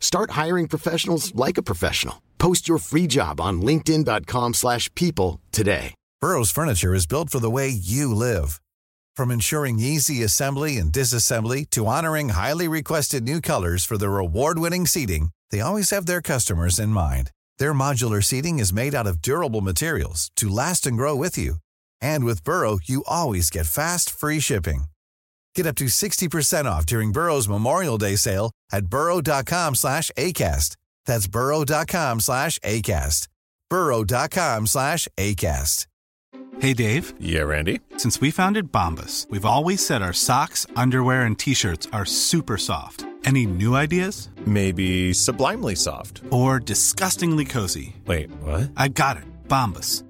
Start hiring professionals like a professional. Post your free job on linkedin.com/people slash people today. Burrow's furniture is built for the way you live. From ensuring easy assembly and disassembly to honoring highly requested new colors for their award-winning seating, they always have their customers in mind. Their modular seating is made out of durable materials to last and grow with you. And with Burrow, you always get fast, free shipping. Get up to 60% off during Burrow's Memorial Day sale at burrow.com slash ACAST. That's burrow.com slash ACAST. burrow.com slash ACAST. Hey Dave, Yeah, Randy. since we founded Bombas, we've always said our socks, underwear, and t-shirts are super soft. Any new ideas? Maybe sublimely soft. Or disgustingly cozy? Wait, what? I got it. Bombas.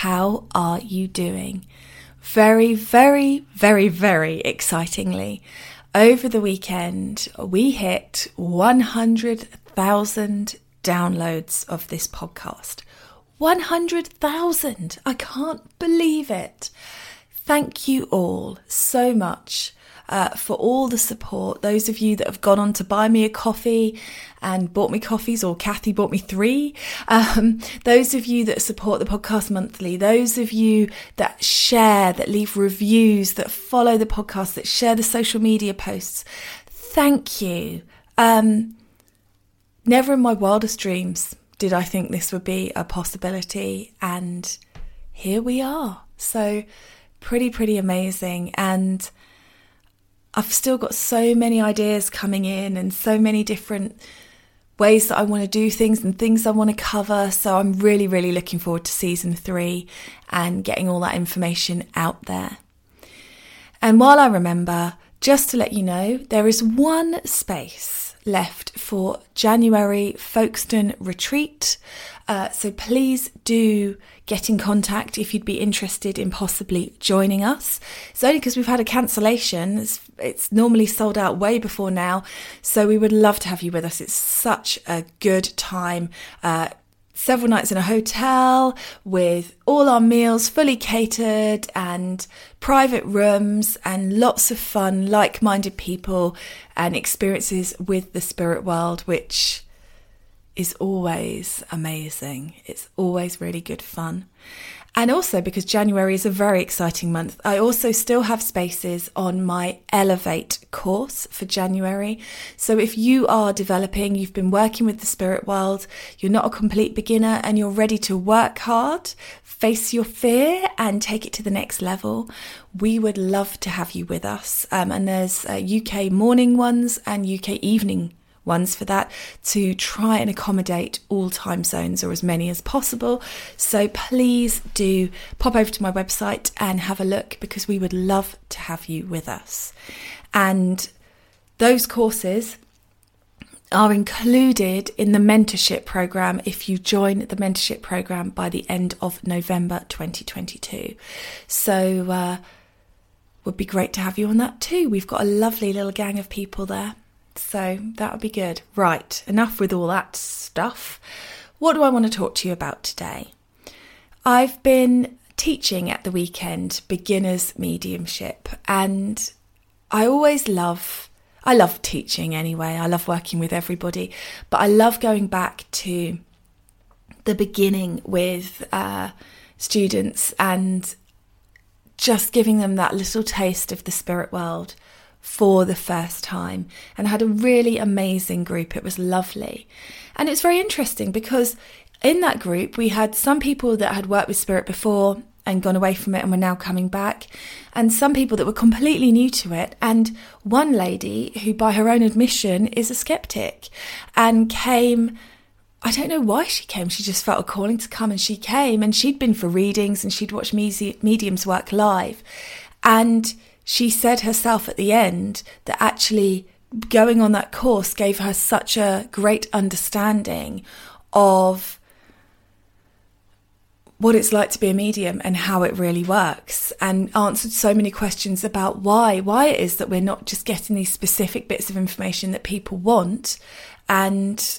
How are you doing? Very, very, very, very excitingly, over the weekend we hit 100,000 downloads of this podcast. 100,000! I can't believe it. Thank you all so much uh, for all the support. Those of you that have gone on to buy me a coffee and bought me coffees, or Kathy bought me three. Um, those of you that support the podcast monthly. Those of you that share, that leave reviews, that follow the podcast, that share the social media posts. Thank you. Um, never in my wildest dreams did I think this would be a possibility, and here we are. So, pretty, pretty amazing. And I've still got so many ideas coming in and so many different ways that I want to do things and things I want to cover. So I'm really, really looking forward to season three and getting all that information out there. And while I remember, just to let you know, there is one space left for January Folkestone retreat. Uh, so please do get in contact if you'd be interested in possibly joining us. It's only because we've had a cancellation. It's, it's normally sold out way before now. So we would love to have you with us. It's such a good time. Uh, several nights in a hotel with all our meals fully catered and private rooms and lots of fun, like minded people and experiences with the spirit world, which is always amazing. It's always really good fun. And also because January is a very exciting month, I also still have spaces on my Elevate course for January. So if you are developing, you've been working with the spirit world, you're not a complete beginner and you're ready to work hard, face your fear and take it to the next level, we would love to have you with us. Um, and there's uh, UK morning ones and UK evening ones for that to try and accommodate all time zones or as many as possible. So please do pop over to my website and have a look because we would love to have you with us. And those courses are included in the mentorship program if you join the mentorship program by the end of November 2022. So, uh, would be great to have you on that too. We've got a lovely little gang of people there. So, that would be good. Right, enough with all that stuff. What do I want to talk to you about today? I've been teaching at the weekend beginners mediumship, and I always love I love teaching anyway. I love working with everybody, but I love going back to the beginning with uh, students and just giving them that little taste of the spirit world for the first time. And had a really amazing group. It was lovely. And it's very interesting because in that group, we had some people that had worked with spirit before and gone away from it and were now coming back, and some people that were completely new to it. And one lady who, by her own admission, is a skeptic and came. I don't know why she came. She just felt a calling to come and she came and she'd been for readings and she'd watched mediums work live. And she said herself at the end that actually going on that course gave her such a great understanding of what it's like to be a medium and how it really works and answered so many questions about why why it is that we're not just getting these specific bits of information that people want and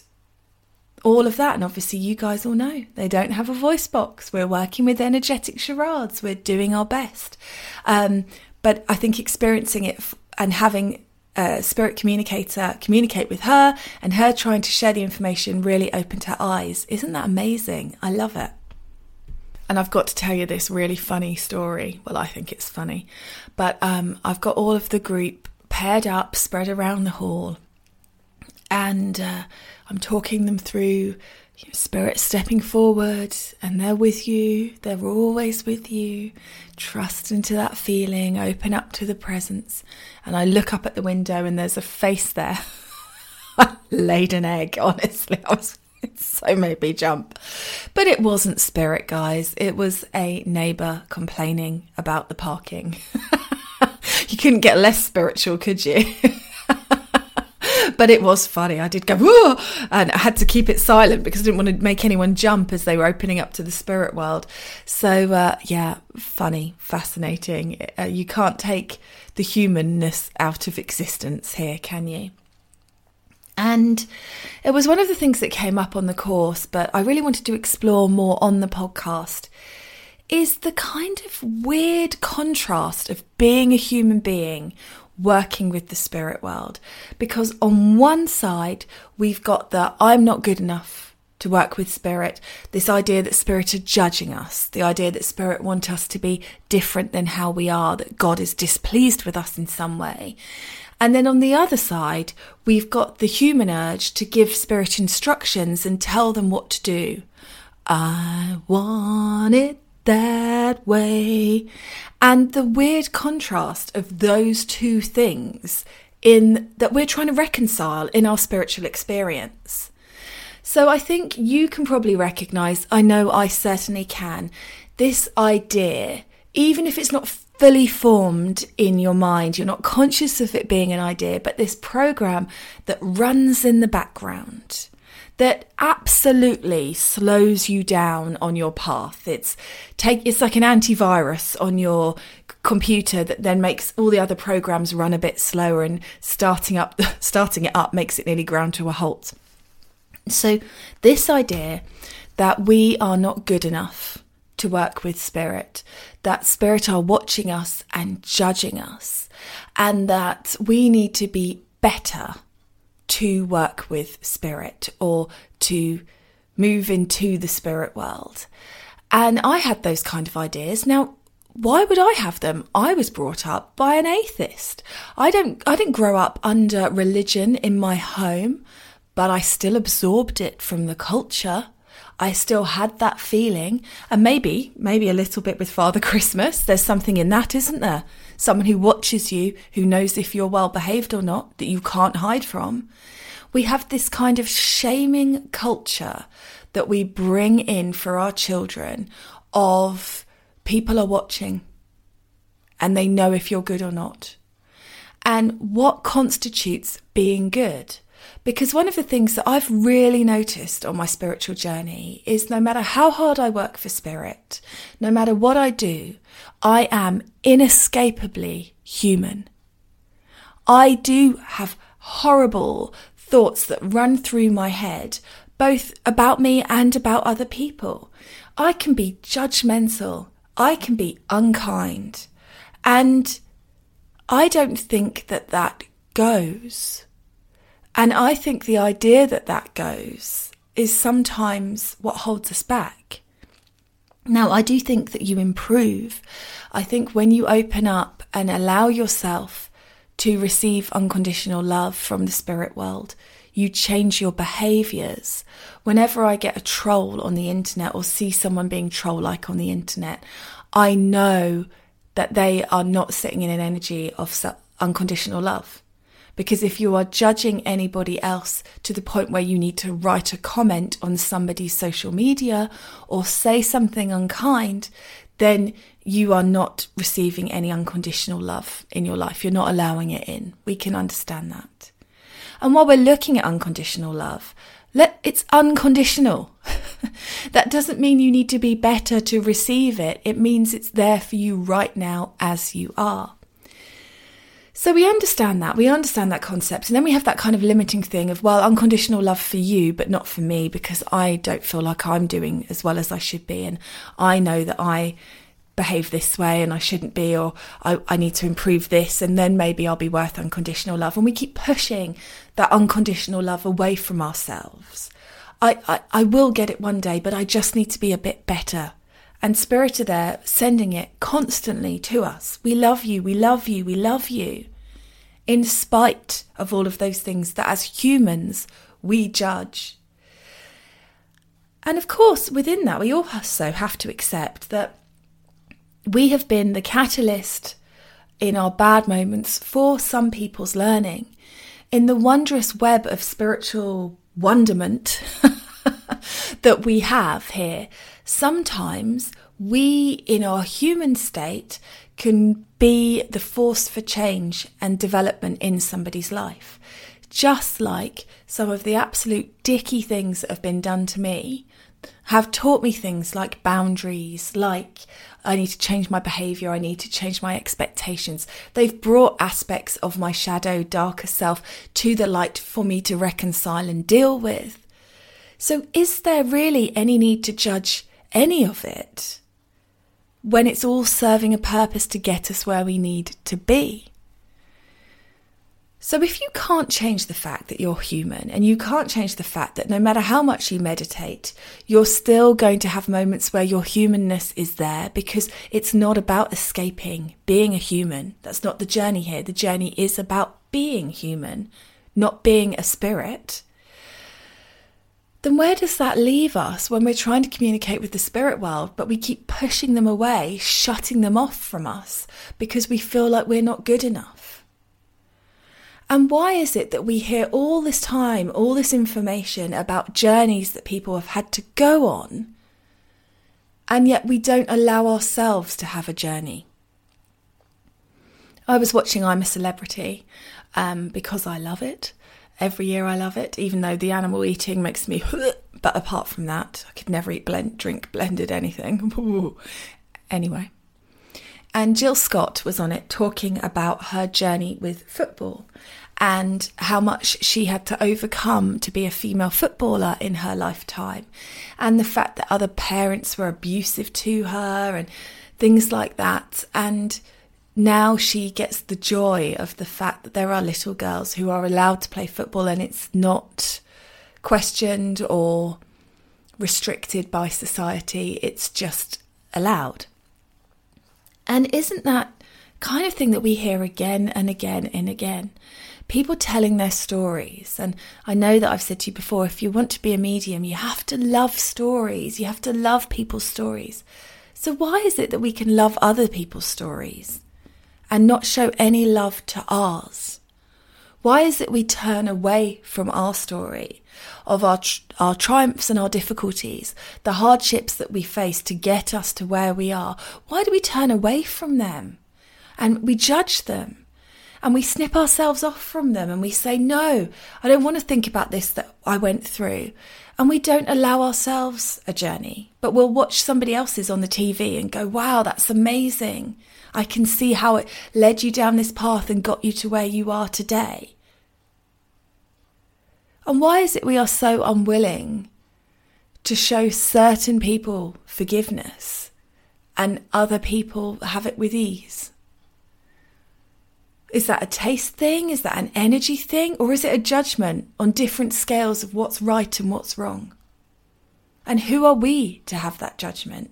all of that. And obviously you guys all know they don't have a voice box. We're working with energetic charades. We're doing our best. Um, but i think experiencing it and having a spirit communicator communicate with her and her trying to share the information really opened her eyes. Isn't that amazing? I love it. And I've got to tell you this really funny story. Well, I think it's funny, but um, I've got all of the group paired up, spread around the hall, and uh, I'm talking them through spirit stepping forward, and they're with you. They're always with you. Trust into that feeling. Open up to the presence. And I look up at the window, and there's a face there. laid an egg. Honestly, I was it so made me jump. But it wasn't spirit, guys. It was a neighbour complaining about the parking. you couldn't get less spiritual, could you? but it was funny. I did go, Whoa! and I had to keep it silent because I didn't want to make anyone jump as they were opening up to the spirit world. So, uh, yeah, funny, fascinating. Uh, you can't take the humanness out of existence here, can you? And it was one of the things that came up on the course, but I really wanted to explore more on the podcast is the kind of weird contrast of being a human being working with the spirit world. Because on one side, we've got the I'm not good enough to work with spirit, this idea that spirit are judging us, the idea that spirit want us to be different than how we are, that God is displeased with us in some way. And then on the other side, we've got the human urge to give spirit instructions and tell them what to do. I want it that way. And the weird contrast of those two things in that we're trying to reconcile in our spiritual experience. So I think you can probably recognize, I know I certainly can, this idea, even if it's not fully formed in your mind. You're not conscious of it being an idea, but this program that runs in the background that absolutely slows you down on your path. It's take it's like an antivirus on your computer that then makes all the other programs run a bit slower and starting up starting it up makes it nearly ground to a halt. So this idea that we are not good enough to work with spirit, that spirit are watching us and judging us, and that we need to be better to work with spirit or to move into the spirit world. And I had those kind of ideas. Now, why would I have them? I was brought up by an atheist. I don't I didn't grow up under religion in my home, but I still absorbed it from the culture. I still had that feeling. And maybe, maybe a little bit with Father Christmas, there's something in that, isn't there? Someone who watches you, who knows if you're well behaved or not, that you can't hide from. We have this kind of shaming culture that we bring in for our children of people are watching and they know if you're good or not. And what constitutes being good? Because one of the things that I've really noticed on my spiritual journey is no matter how hard I work for spirit, no matter what I do, I am inescapably human. I do have horrible thoughts that run through my head, both about me and about other people. I can be judgmental. I can be unkind. And I don't think that that goes. And I think the idea that that goes is sometimes what holds us back. Now, I do think that you improve. I think when you open up and allow yourself to receive unconditional love from the spirit world, you change your behaviors. Whenever I get a troll on the internet or see someone being troll like on the internet, I know that they are not sitting in an energy of unconditional love. Because if you are judging anybody else to the point where you need to write a comment on somebody's social media or say something unkind, then you are not receiving any unconditional love in your life. You're not allowing it in. We can understand that. And while we're looking at unconditional love, let, it's unconditional. that doesn't mean you need to be better to receive it. It means it's there for you right now as you are. So we understand that. We understand that concept. And then we have that kind of limiting thing of, well, unconditional love for you, but not for me because I don't feel like I'm doing as well as I should be. And I know that I behave this way and I shouldn't be, or I, I need to improve this, and then maybe I'll be worth unconditional love. And we keep pushing that unconditional love away from ourselves. I, I, I will get it one day, but I just need to be a bit better. And Spirit are there sending it constantly to us. We love you, we love you, we love you. In spite of all of those things that as humans we judge. And of course, within that, we also have to accept that we have been the catalyst in our bad moments for some people's learning. In the wondrous web of spiritual wonderment that we have here, sometimes we, in our human state, can be the force for change and development in somebody's life. Just like some of the absolute dicky things that have been done to me have taught me things like boundaries, like I need to change my behavior, I need to change my expectations. They've brought aspects of my shadow, darker self to the light for me to reconcile and deal with. So, is there really any need to judge any of it when it's all serving a purpose to get us where we need to be? So, if you can't change the fact that you're human and you can't change the fact that no matter how much you meditate, you're still going to have moments where your humanness is there because it's not about escaping being a human. That's not the journey here. The journey is about being human, not being a spirit. Then, where does that leave us when we're trying to communicate with the spirit world, but we keep pushing them away, shutting them off from us because we feel like we're not good enough? And why is it that we hear all this time, all this information about journeys that people have had to go on, and yet we don't allow ourselves to have a journey? I was watching I'm a Celebrity um, because I love it. Every year I love it, even though the animal eating makes me. But apart from that, I could never eat blend, drink blended anything. anyway. And Jill Scott was on it talking about her journey with football and how much she had to overcome to be a female footballer in her lifetime, and the fact that other parents were abusive to her and things like that. And now she gets the joy of the fact that there are little girls who are allowed to play football and it's not questioned or restricted by society, it's just allowed. And isn't that kind of thing that we hear again and again and again? people telling their stories. And I know that I've said to you before if you want to be a medium, you have to love stories, you have to love people's stories. So, why is it that we can love other people's stories and not show any love to ours? Why is it we turn away from our story of our, tr- our triumphs and our difficulties, the hardships that we face to get us to where we are? Why do we turn away from them? And we judge them and we snip ourselves off from them and we say, no, I don't want to think about this that I went through. And we don't allow ourselves a journey, but we'll watch somebody else's on the TV and go, wow, that's amazing. I can see how it led you down this path and got you to where you are today. And why is it we are so unwilling to show certain people forgiveness and other people have it with ease? Is that a taste thing? Is that an energy thing? Or is it a judgment on different scales of what's right and what's wrong? And who are we to have that judgment?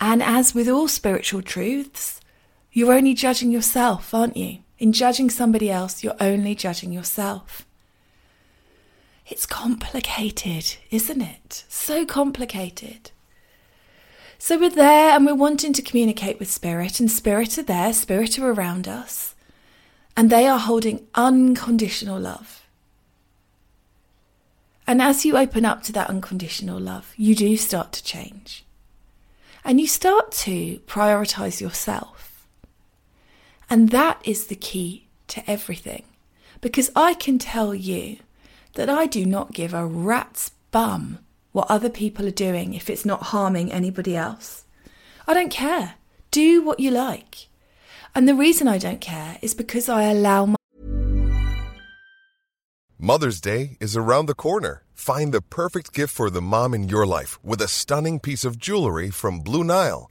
And as with all spiritual truths, you're only judging yourself, aren't you? In judging somebody else, you're only judging yourself. It's complicated, isn't it? So complicated. So we're there and we're wanting to communicate with spirit, and spirit are there, spirit are around us, and they are holding unconditional love. And as you open up to that unconditional love, you do start to change. And you start to prioritize yourself. And that is the key to everything. Because I can tell you that I do not give a rat's bum what other people are doing if it's not harming anybody else. I don't care. Do what you like. And the reason I don't care is because I allow my. Mother's Day is around the corner. Find the perfect gift for the mom in your life with a stunning piece of jewelry from Blue Nile.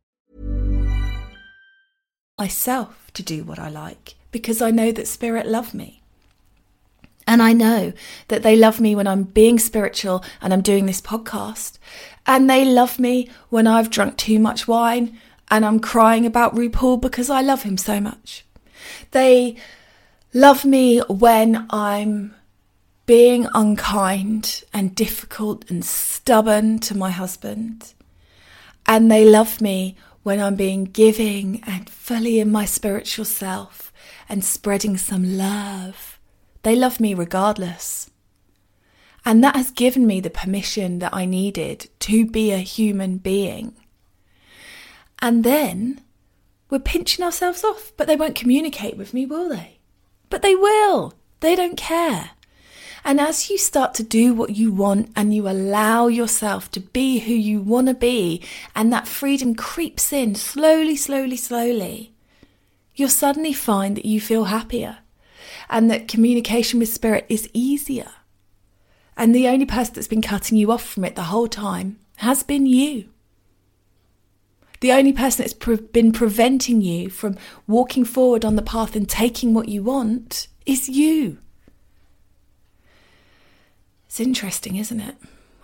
Myself to do what I like because I know that Spirit love me. And I know that they love me when I'm being spiritual and I'm doing this podcast. And they love me when I've drunk too much wine and I'm crying about RuPaul because I love him so much. They love me when I'm being unkind and difficult and stubborn to my husband. And they love me when I'm being giving and fully in my spiritual self and spreading some love. They love me regardless. And that has given me the permission that I needed to be a human being. And then we're pinching ourselves off, but they won't communicate with me, will they? But they will. They don't care. And as you start to do what you want and you allow yourself to be who you want to be, and that freedom creeps in slowly, slowly, slowly, you'll suddenly find that you feel happier and that communication with spirit is easier. And the only person that's been cutting you off from it the whole time has been you. The only person that's pre- been preventing you from walking forward on the path and taking what you want is you. It's interesting, isn't it?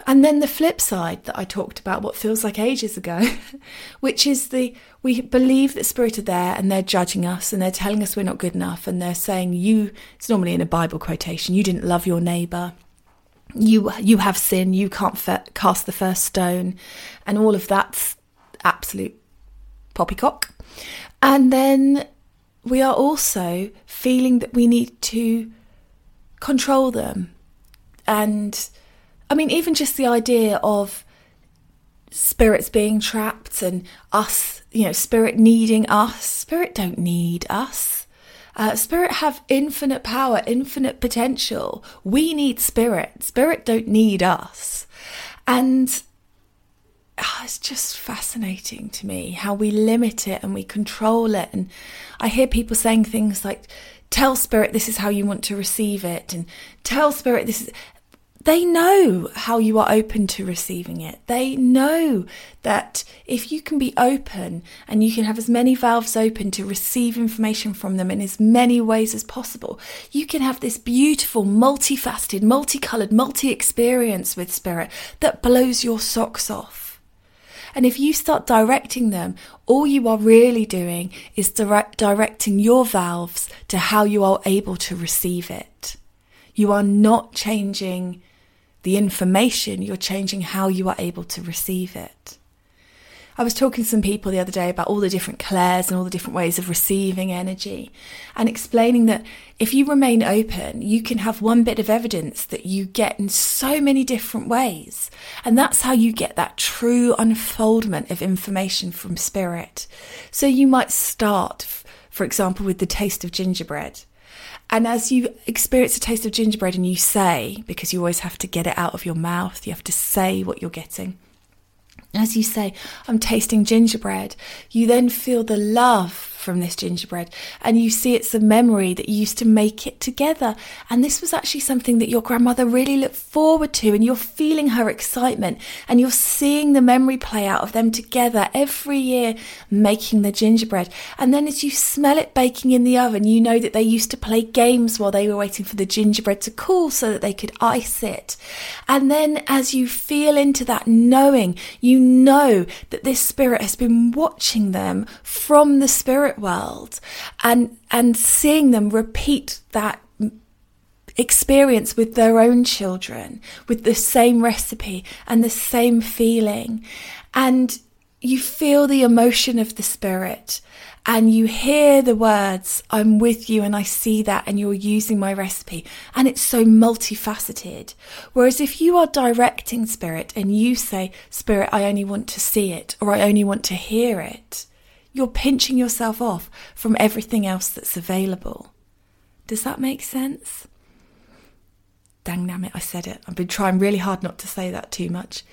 And then the flip side that I talked about, what feels like ages ago, which is the we believe that spirit are there and they're judging us and they're telling us we're not good enough and they're saying you. It's normally in a Bible quotation. You didn't love your neighbor. You you have sin. You can't cast the first stone, and all of that's absolute poppycock. And then we are also feeling that we need to control them and I mean, even just the idea of spirits being trapped and us, you know, spirit needing us. Spirit don't need us. Uh, spirit have infinite power, infinite potential. We need spirit. Spirit don't need us. And oh, it's just fascinating to me how we limit it and we control it. And I hear people saying things like, tell spirit this is how you want to receive it, and tell spirit this is. They know how you are open to receiving it. They know that if you can be open and you can have as many valves open to receive information from them in as many ways as possible, you can have this beautiful, multifaceted, multicolored, multi experience with spirit that blows your socks off. And if you start directing them, all you are really doing is direct, directing your valves to how you are able to receive it. You are not changing the information, you're changing how you are able to receive it. I was talking to some people the other day about all the different clairs and all the different ways of receiving energy and explaining that if you remain open, you can have one bit of evidence that you get in so many different ways. And that's how you get that true unfoldment of information from spirit. So you might start, for example, with the taste of gingerbread. And as you experience a taste of gingerbread and you say, because you always have to get it out of your mouth, you have to say what you're getting. As you say, I'm tasting gingerbread, you then feel the love from this gingerbread and you see it's a memory that you used to make it together. And this was actually something that your grandmother really looked forward to, and you're feeling her excitement and you're seeing the memory play out of them together every year making the gingerbread. And then as you smell it baking in the oven, you know that they used to play games while they were waiting for the gingerbread to cool so that they could ice it. And then as you feel into that knowing, you know that this spirit has been watching them from the spirit world and and seeing them repeat that experience with their own children with the same recipe and the same feeling and you feel the emotion of the spirit and you hear the words, I'm with you and I see that and you're using my recipe. And it's so multifaceted. Whereas if you are directing spirit and you say, Spirit, I only want to see it or I only want to hear it, you're pinching yourself off from everything else that's available. Does that make sense? Dang damn it, I said it. I've been trying really hard not to say that too much.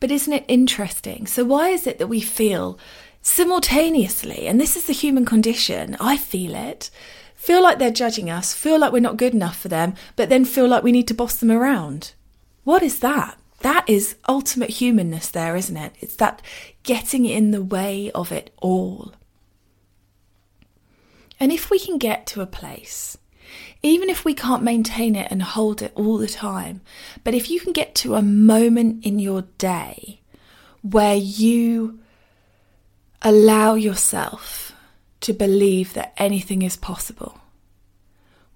But isn't it interesting? So, why is it that we feel simultaneously, and this is the human condition, I feel it, feel like they're judging us, feel like we're not good enough for them, but then feel like we need to boss them around? What is that? That is ultimate humanness, there, isn't it? It's that getting in the way of it all. And if we can get to a place, even if we can't maintain it and hold it all the time, but if you can get to a moment in your day where you allow yourself to believe that anything is possible,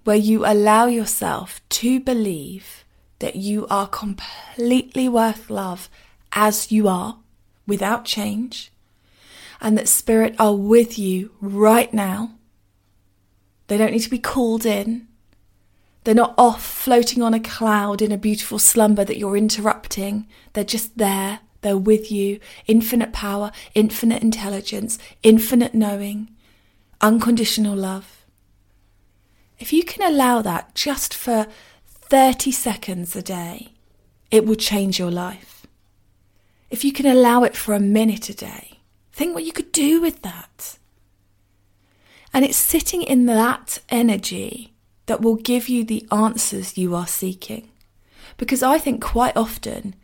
where you allow yourself to believe that you are completely worth love as you are, without change, and that Spirit are with you right now. They don't need to be called in. They're not off floating on a cloud in a beautiful slumber that you're interrupting. They're just there. They're with you. Infinite power, infinite intelligence, infinite knowing, unconditional love. If you can allow that just for 30 seconds a day, it will change your life. If you can allow it for a minute a day, think what you could do with that. And it's sitting in that energy that will give you the answers you are seeking. Because I think quite often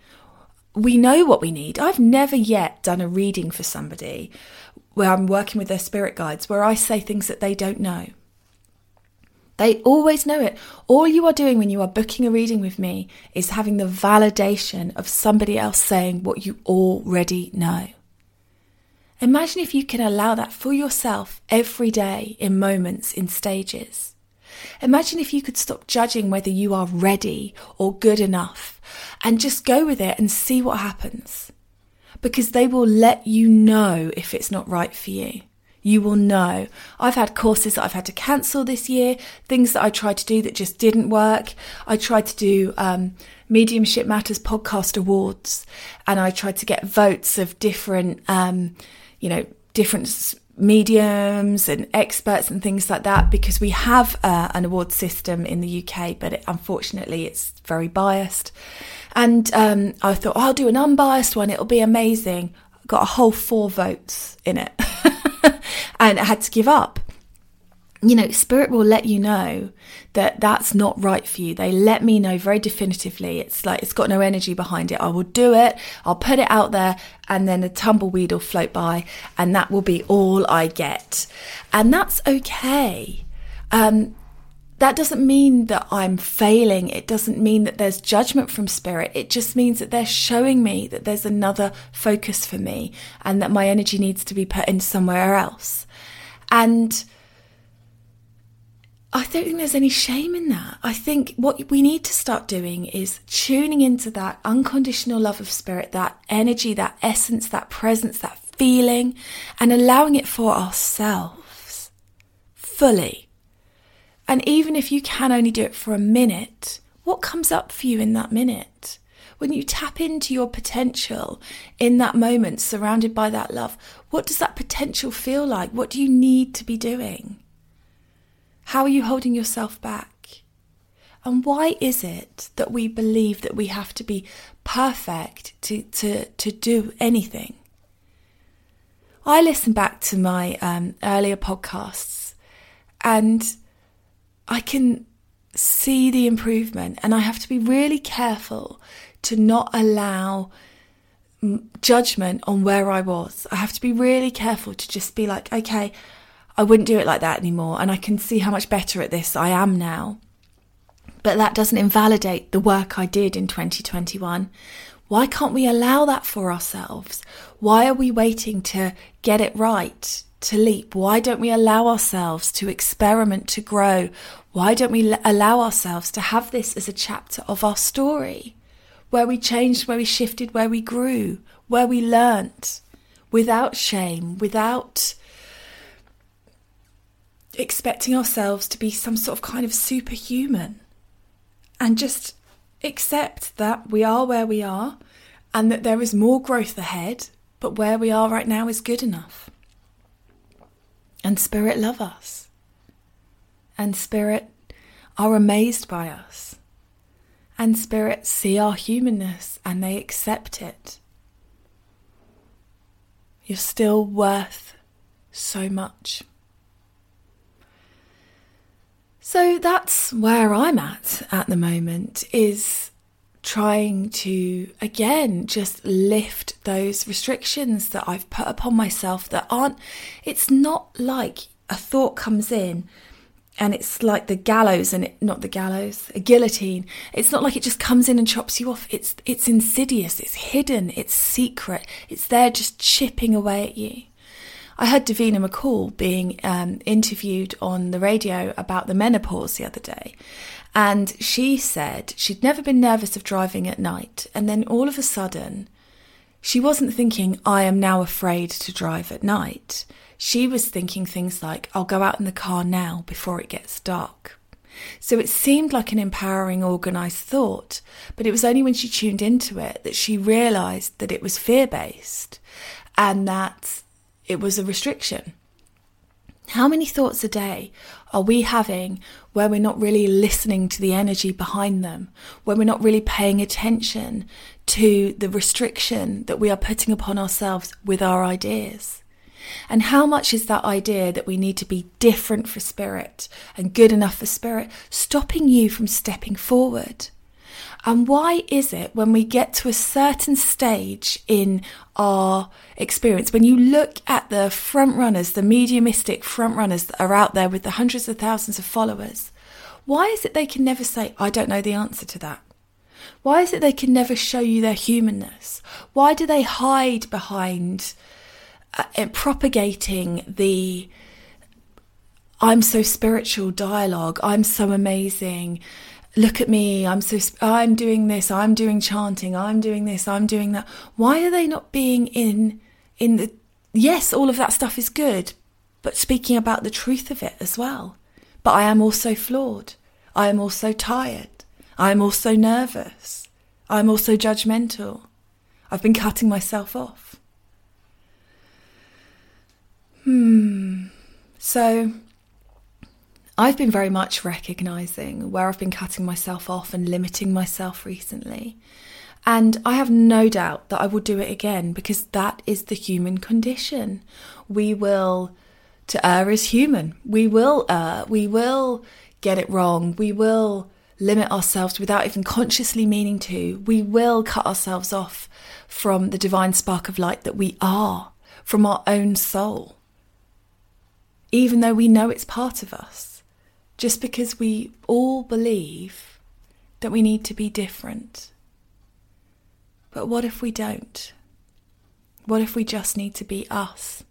we know what we need. I've never yet done a reading for somebody where I'm working with their spirit guides where I say things that they don't know. They always know it. All you are doing when you are booking a reading with me is having the validation of somebody else saying what you already know. Imagine if you can allow that for yourself every day in moments, in stages. Imagine if you could stop judging whether you are ready or good enough and just go with it and see what happens. Because they will let you know if it's not right for you you will know. I've had courses that I've had to cancel this year, things that I tried to do that just didn't work. I tried to do um, Mediumship Matters podcast awards, and I tried to get votes of different, um, you know, different mediums and experts and things like that because we have uh, an award system in the UK, but it, unfortunately it's very biased. And um, I thought, oh, I'll do an unbiased one, it'll be amazing. Got a whole four votes in it and I had to give up you know, spirit will let you know that that's not right for you. They let me know very definitively. It's like it's got no energy behind it. I will do it. I'll put it out there and then a tumbleweed will float by and that will be all I get. And that's okay. Um, that doesn't mean that I'm failing. It doesn't mean that there's judgment from spirit. It just means that they're showing me that there's another focus for me and that my energy needs to be put in somewhere else. And I don't think there's any shame in that. I think what we need to start doing is tuning into that unconditional love of spirit, that energy, that essence, that presence, that feeling, and allowing it for ourselves fully. And even if you can only do it for a minute, what comes up for you in that minute? When you tap into your potential in that moment, surrounded by that love, what does that potential feel like? What do you need to be doing? How are you holding yourself back? And why is it that we believe that we have to be perfect to, to, to do anything? I listen back to my um, earlier podcasts and I can see the improvement, and I have to be really careful to not allow mm, judgment on where I was. I have to be really careful to just be like, okay, I wouldn't do it like that anymore. And I can see how much better at this I am now. But that doesn't invalidate the work I did in 2021. Why can't we allow that for ourselves? Why are we waiting to get it right, to leap? Why don't we allow ourselves to experiment, to grow? Why don't we allow ourselves to have this as a chapter of our story? Where we changed, where we shifted, where we grew, where we learnt without shame, without expecting ourselves to be some sort of kind of superhuman and just accept that we are where we are and that there is more growth ahead, but where we are right now is good enough. And Spirit love us. And Spirit are amazed by us. And Spirit see our humanness and they accept it. You're still worth so much. So that's where I'm at at the moment is trying to again just lift those restrictions that I've put upon myself that aren't it's not like a thought comes in and it's like the gallows and it not the gallows a guillotine. It's not like it just comes in and chops you off. It's it's insidious. It's hidden. It's secret. It's there just chipping away at you. I heard Davina McCall being um, interviewed on the radio about the menopause the other day. And she said she'd never been nervous of driving at night. And then all of a sudden, she wasn't thinking, I am now afraid to drive at night. She was thinking things like, I'll go out in the car now before it gets dark. So it seemed like an empowering, organised thought, but it was only when she tuned into it that she realised that it was fear based and that it was a restriction. How many thoughts a day are we having where we're not really listening to the energy behind them, where we're not really paying attention to the restriction that we are putting upon ourselves with our ideas? And how much is that idea that we need to be different for spirit and good enough for spirit stopping you from stepping forward? And why is it when we get to a certain stage in our experience, when you look at the front runners, the mediumistic front runners that are out there with the hundreds of thousands of followers, why is it they can never say, I don't know the answer to that? Why is it they can never show you their humanness? Why do they hide behind uh, propagating the I'm so spiritual dialogue, I'm so amazing, look at me i'm so i'm doing this i'm doing chanting i'm doing this i'm doing that. Why are they not being in in the yes all of that stuff is good but speaking about the truth of it as well. But i am also flawed. I am also tired. I am also nervous. I'm also judgmental. I've been cutting myself off. Hmm. So, I've been very much recognizing where I've been cutting myself off and limiting myself recently. And I have no doubt that I will do it again because that is the human condition. We will, to err is human. We will err. We will get it wrong. We will limit ourselves without even consciously meaning to. We will cut ourselves off from the divine spark of light that we are, from our own soul. Even though we know it's part of us, just because we all believe that we need to be different but what if we don't? What if we just need to be us?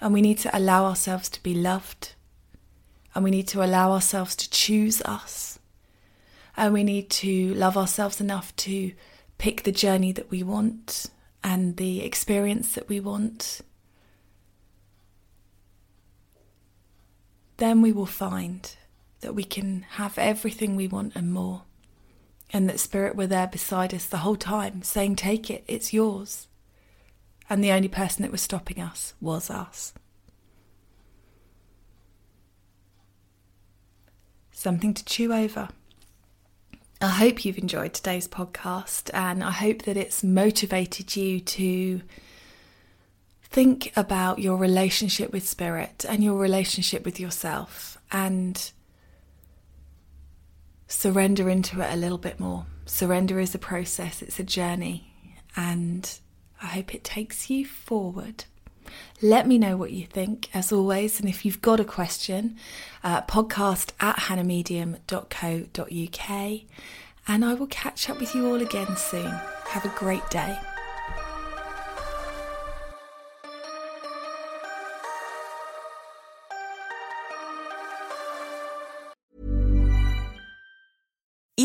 And we need to allow ourselves to be loved. And we need to allow ourselves to choose us. And we need to love ourselves enough to pick the journey that we want and the experience that we want. Then we will find that we can have everything we want and more and that Spirit were there beside us the whole time, saying, Take it, it's yours. And the only person that was stopping us was us. Something to chew over. I hope you've enjoyed today's podcast and I hope that it's motivated you to think about your relationship with Spirit and your relationship with yourself and surrender into it a little bit more. Surrender is a process, it's a journey, and I hope it takes you forward. Let me know what you think, as always. And if you've got a question, uh, podcast at hannahmedium.co.uk. And I will catch up with you all again soon. Have a great day.